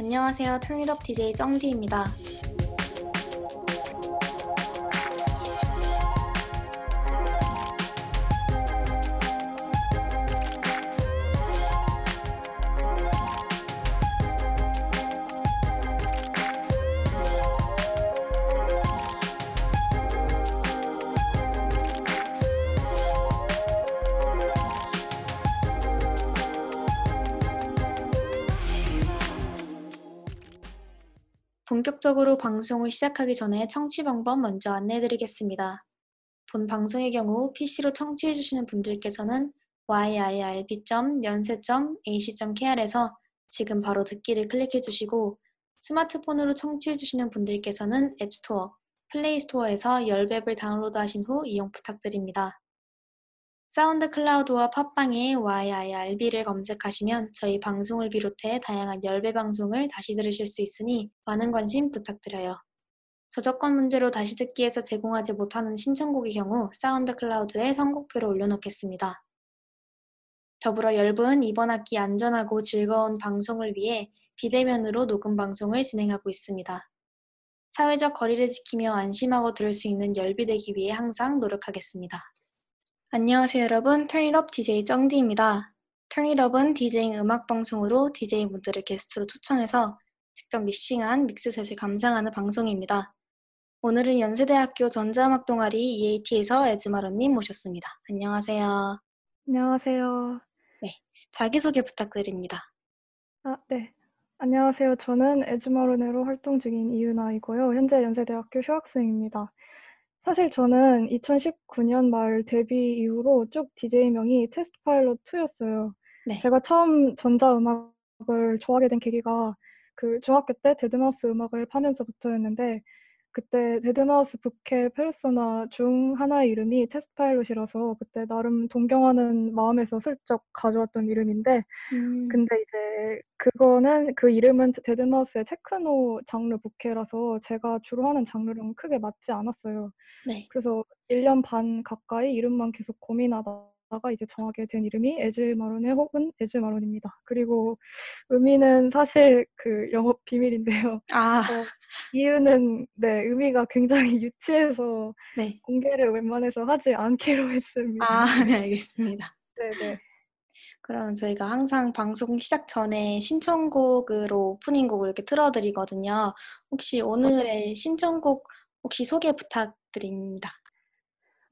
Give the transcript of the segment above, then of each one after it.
안녕하세요. 턴잇업 DJ 정디입니다. 본격적으로 방송을 시작하기 전에 청취 방법 먼저 안내해드리겠습니다. 본 방송의 경우 PC로 청취해주시는 분들께서는 yirb.yonsei.ac.kr에서 지금 바로 듣기를 클릭해주시고 스마트폰으로 청취해주시는 분들께서는 앱스토어, 플레이스토어에서 열앱을 다운로드하신 후 이용 부탁드립니다. 사운드 클라우드와 팟빵에 YIRB를 검색하시면 저희 방송을 비롯해 다양한 열배 방송을 다시 들으실 수 있으니 많은 관심 부탁드려요. 저작권 문제로 다시 듣기에서 제공하지 못하는 신청곡의 경우 사운드 클라우드에 선곡표를 올려놓겠습니다. 더불어 열분 이번 학기 안전하고 즐거운 방송을 위해 비대면으로 녹음 방송을 진행하고 있습니다. 사회적 거리를 지키며 안심하고 들을 수 있는 열비되기 위해 항상 노력하겠습니다. 안녕하세요 여러분, 턴잇업 DJ 정디입니다. 턴잇업은 디제잉 음악 방송으로 DJ분들을 게스트로 초청해서 직접 믹싱한 믹스셋을 감상하는 방송입니다. 오늘은 연세대학교 전자음악 동아리 EAT에서 에즈마로님 모셨습니다. 안녕하세요. 안녕하세요. 네, 자기소개 부탁드립니다. 아, 네. 안녕하세요. 저는 에즈마로네로 활동 중인 이윤아이고요. 현재 연세대학교 휴학생입니다. 사실 저는 2019년 말 데뷔 이후로 쭉 DJ명이 테스트 파일럿 2였어요. 네. 제가 처음 전자음악을 좋아하게 된 계기가 그 중학교 때 데드마우스 음악을 파면서부터였는데 그때 데드마우스 부캐 페르소나 중 하나의 이름이 테스트 파일럿이라서 그때 나름 동경하는 마음에서 슬쩍 가져왔던 이름인데 음, 근데 이제 그거는 그 이름은 데드마우스의 테크노 장르 부캐라서 제가 주로 하는 장르랑 크게 맞지 않았어요. 네. 그래서 1년 반 가까이 이름만 계속 고민하다 가 이제 정하게 된 이름이 에즈마론의 혹은 에즈마론입니다. 그리고 의미는 사실 그 영업 비밀인데요. 아, 어, 이유는 네 의미가 굉장히 유치해서 네. 공개를 웬만해서 하지 않기로 했습니다. 아, 네, 알겠습니다. 네네. 그러면 저희가 항상 방송 시작 전에 신청곡으로 오프닝 곡을 이렇게 틀어드리거든요. 혹시 오늘의 신청곡 혹시 소개 부탁드립니다.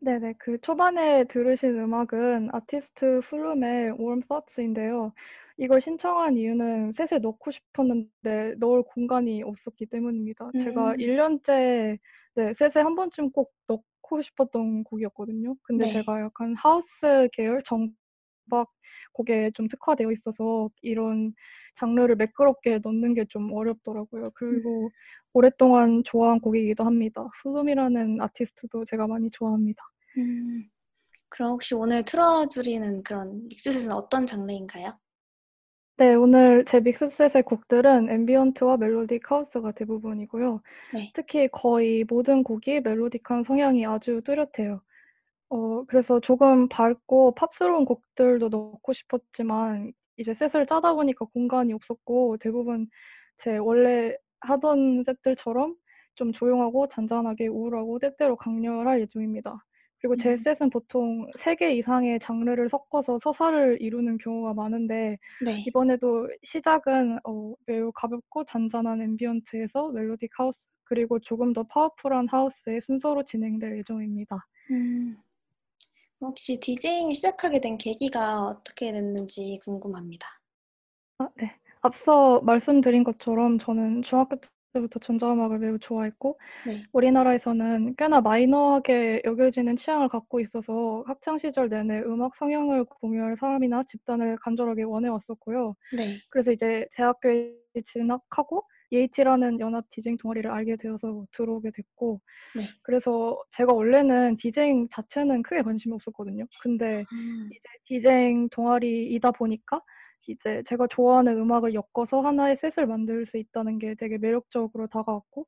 네네. 그 초반에 들으신 음악은 아티스트 플룸의 Warm Thoughts인데요. 이걸 신청한 이유는 셋에 넣고 싶었는데 넣을 공간이 없었기 때문입니다. 제가 음. 1년째 네, 셋에 한 번쯤 꼭 넣고 싶었던 곡이었거든요. 근데 네. 제가 약간 하우스 계열 정박 곡에 좀 특화되어 있어서 이런 장르를 매끄럽게 넣는 게 좀 어렵더라고요. 그리고 오랫동안 좋아한 곡이기도 합니다. 플룸이라는 아티스트도 제가 많이 좋아합니다. 음, 그럼 혹시 오늘 틀어드리는 그런 믹스셋은 어떤 장르인가요? 네, 오늘 제 믹스셋의 곡들은 ambient와 melodic house가 대부분이고요. 네. 특히 거의 모든 곡이 melodic한 성향이 아주 뚜렷해요. 어, 그래서 조금 밝고 팝스러운 곡들도 넣고 싶었지만 이제 set을 짜다 보니까 공간이 없었고 대부분 제 원래 하던 set들처럼 좀 조용하고 잔잔하게 우울하고 때때로 강렬할 예정입니다. 그리고 제 음. set은 보통 세개 이상의 장르를 섞어서 서사를 이루는 경우가 많은데 네. 이번에도 시작은 어, 매우 가볍고 잔잔한 ambient에서 melodic house 그리고 조금 더 powerful한 house의 순서로 진행될 예정입니다. 음, 혹시 디제잉을 시작하게 된 계기가 어떻게 됐는지 궁금합니다. 아, 네. 앞서 말씀드린 것처럼 저는 중학교 때부터 전자음악을 매우 좋아했고 네. 우리나라에서는 꽤나 마이너하게 여겨지는 취향을 갖고 있어서 학창 시절 내내 음악 성향을 공유할 사람이나 집단을 간절하게 원해왔었고요. 네. 그래서 이제 대학교에 진학하고 EAT라는 연합 디제잉 동아리를 알게 되어서 들어오게 됐고 네. 그래서 제가 원래는 디제잉 자체는 크게 관심이 없었거든요. 근데 음, 이제 디제잉 동아리이다 보니까 이제 제가 좋아하는 음악을 엮어서 하나의 set을 만들 수 있다는 게 되게 매력적으로 다가왔고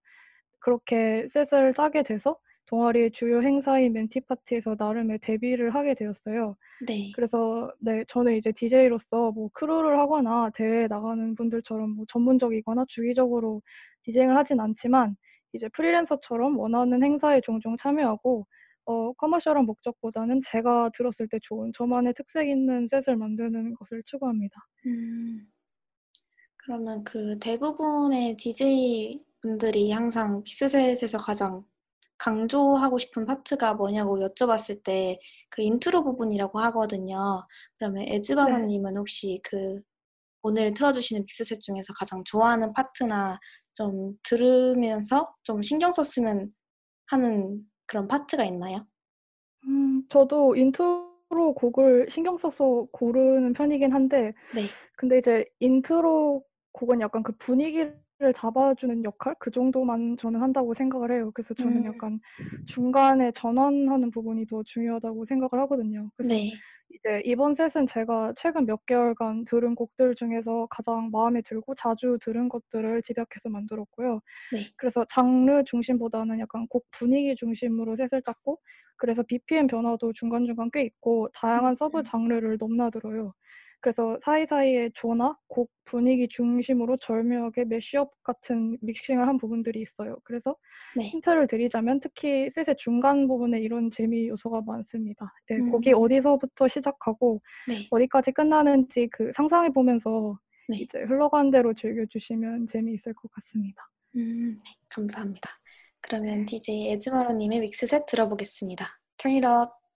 그렇게 set을 짜게 돼서 동아리의 주요 행사인 멘티 파티에서 나름의 데뷔를 하게 되었어요. 네. 그래서 네, 저는 이제 DJ로서 뭐 crew를 하거나 대회에 나가는 분들처럼 뭐 전문적이거나 주기적으로 디제잉을 하진 않지만 이제 프리랜서처럼 원하는 행사에 종종 참여하고 어, commercial한 목적보다는 제가 들었을 때 좋은 저만의 특색 있는 set을 만드는 것을 추구합니다. 음, 그러면 그 대부분의 DJ 분들이 항상 빅스셋에서 가장 강조하고 싶은 파트가 뭐냐고 여쭤봤을 때 그 인트로 부분이라고 하거든요. 그러면 에즈마론님은 혹시 그 오늘 틀어주시는 믹스셋 중에서 가장 좋아하는 파트나 좀 들으면서 좀 신경 썼으면 하는 그런 파트가 있나요? 음, 저도 인트로 곡을 신경 써서 고르는 편이긴 한데, 네. 근데 이제 인트로 곡은 약간 그 분위기를 잡아주는 역할? 그 정도만 저는 한다고 생각을 해요. 그래서 저는 음. 약간 중간에 전환하는 부분이 더 중요하다고 생각을 하거든요. 그래서 네. 이제 이번 set은 제가 최근 몇 개월간 들은 곡들 중에서 가장 마음에 들고 자주 들은 것들을 집약해서 만들었고요. 네. 그래서 장르 중심보다는 약간 곡 분위기 중심으로 set을 짰고, 그래서 BPM 변화도 중간중간 꽤 있고, 다양한 sub 음. 장르를 넘나들어요. 그래서 사이사이에 조나 곡 분위기 중심으로 절묘하게 mashup 같은 믹싱을 한 부분들이 있어요. 그래서 네. 힌트를 드리자면 특히 셋의 중간 부분에 이런 재미 요소가 많습니다. 네, 음. 곡이 어디서부터 시작하고 네. 어디까지 끝나는지 그 상상해 보면서 네. 이제 흘러간 대로 즐겨주시면 재미있을 것 같습니다. 음, 네. 감사합니다. 그러면 DJ 에즈마로님의 믹스셋 들어보겠습니다. Turn it up.